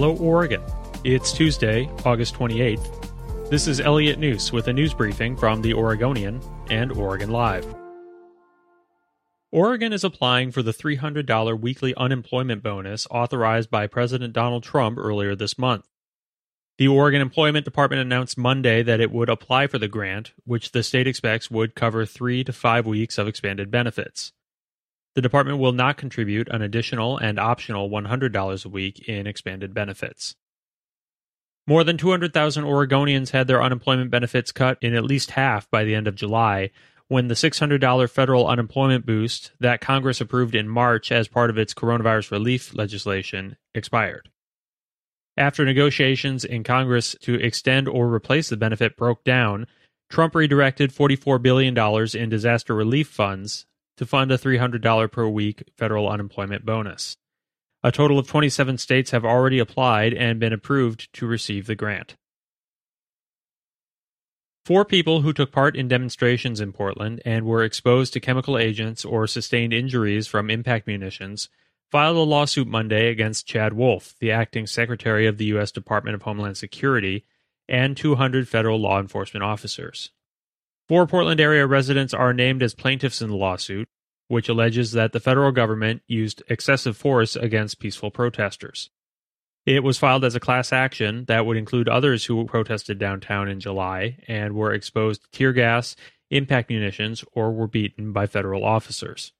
Hello, Oregon. It's Tuesday, August 28th. This is Elliot Njus with a news briefing from The Oregonian and Oregon Live. Oregon is applying for the $300 weekly unemployment bonus authorized by President Donald Trump earlier this month. The Oregon Employment Department announced Monday that it would apply for the grant, which the state expects would cover three to five weeks of expanded benefits. The department will not contribute an additional and optional $100 a week in expanded benefits. More than 200,000 Oregonians had their unemployment benefits cut in at least half by the end of July, when the $600 federal unemployment boost that Congress approved in March as part of its coronavirus relief legislation expired. After negotiations in Congress to extend or replace the benefit broke down, Trump redirected $44 billion in disaster relief funds to fund a $300 per week federal unemployment bonus. A total of 27 states have already applied and been approved to receive the grant. Four people who took part in demonstrations in Portland and were exposed to chemical agents or sustained injuries from impact munitions filed a lawsuit Monday against Chad Wolf, the acting secretary of the U.S. Department of Homeland Security, and 200 federal law enforcement officers. Four Portland area residents are named as plaintiffs in the lawsuit, which alleges that the federal government used excessive force against peaceful protesters. It was filed as a class action that would include others who protested downtown in July and were exposed to tear gas, impact munitions, or were beaten by federal officers.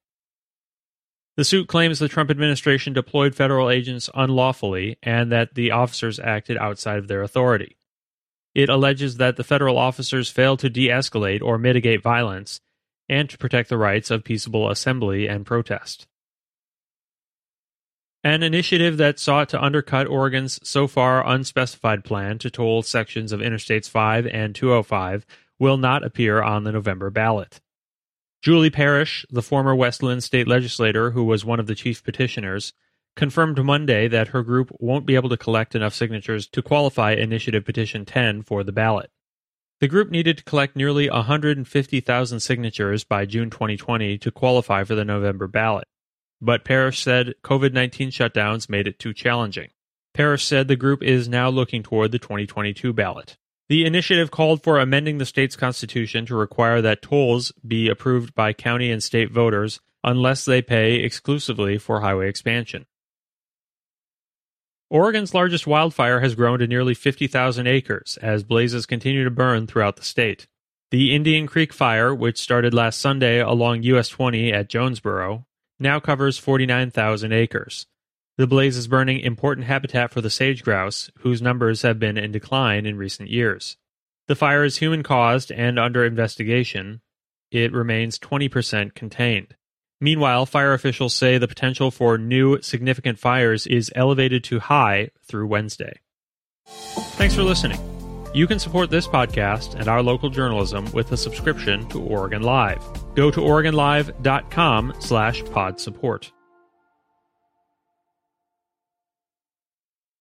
The suit claims the Trump administration deployed federal agents unlawfully and that the officers acted outside of their authority. It alleges that the federal officers failed to de escalate or mitigate violence and to protect the rights of peaceable assembly and protest. An initiative that sought to undercut Oregon's so far unspecified plan to toll sections of Interstates 5 and 205 will not appear on the November ballot. Julie Parrish, the former West Linn state legislator who was one of the chief petitioners, confirmed Monday that her group won't be able to collect enough signatures to qualify Initiative Petition 10 for the ballot. The group needed to collect nearly 150,000 signatures by June 2020 to qualify for the November ballot. But Parrish said COVID 19 shutdowns made it too challenging. Parrish said the group is now looking toward the 2022 ballot. The initiative called for amending the state's constitution to require that tolls be approved by county and state voters unless they pay exclusively for highway expansion. Oregon's largest wildfire has grown to nearly 50,000 acres as blazes continue to burn throughout the state. The Indian Creek Fire, which started last Sunday along US 20 at Jonesboro, now covers 49,000 acres. The blaze is burning important habitat for the sage grouse, whose numbers have been in decline in recent years. The fire is human caused and under investigation. It remains 20% contained. Meanwhile, fire officials say the potential for new significant fires is elevated to high through Wednesday. Thanks for listening. You can support this podcast and our local journalism with a subscription to Oregon Live. Go to OregonLive.com slash pod support.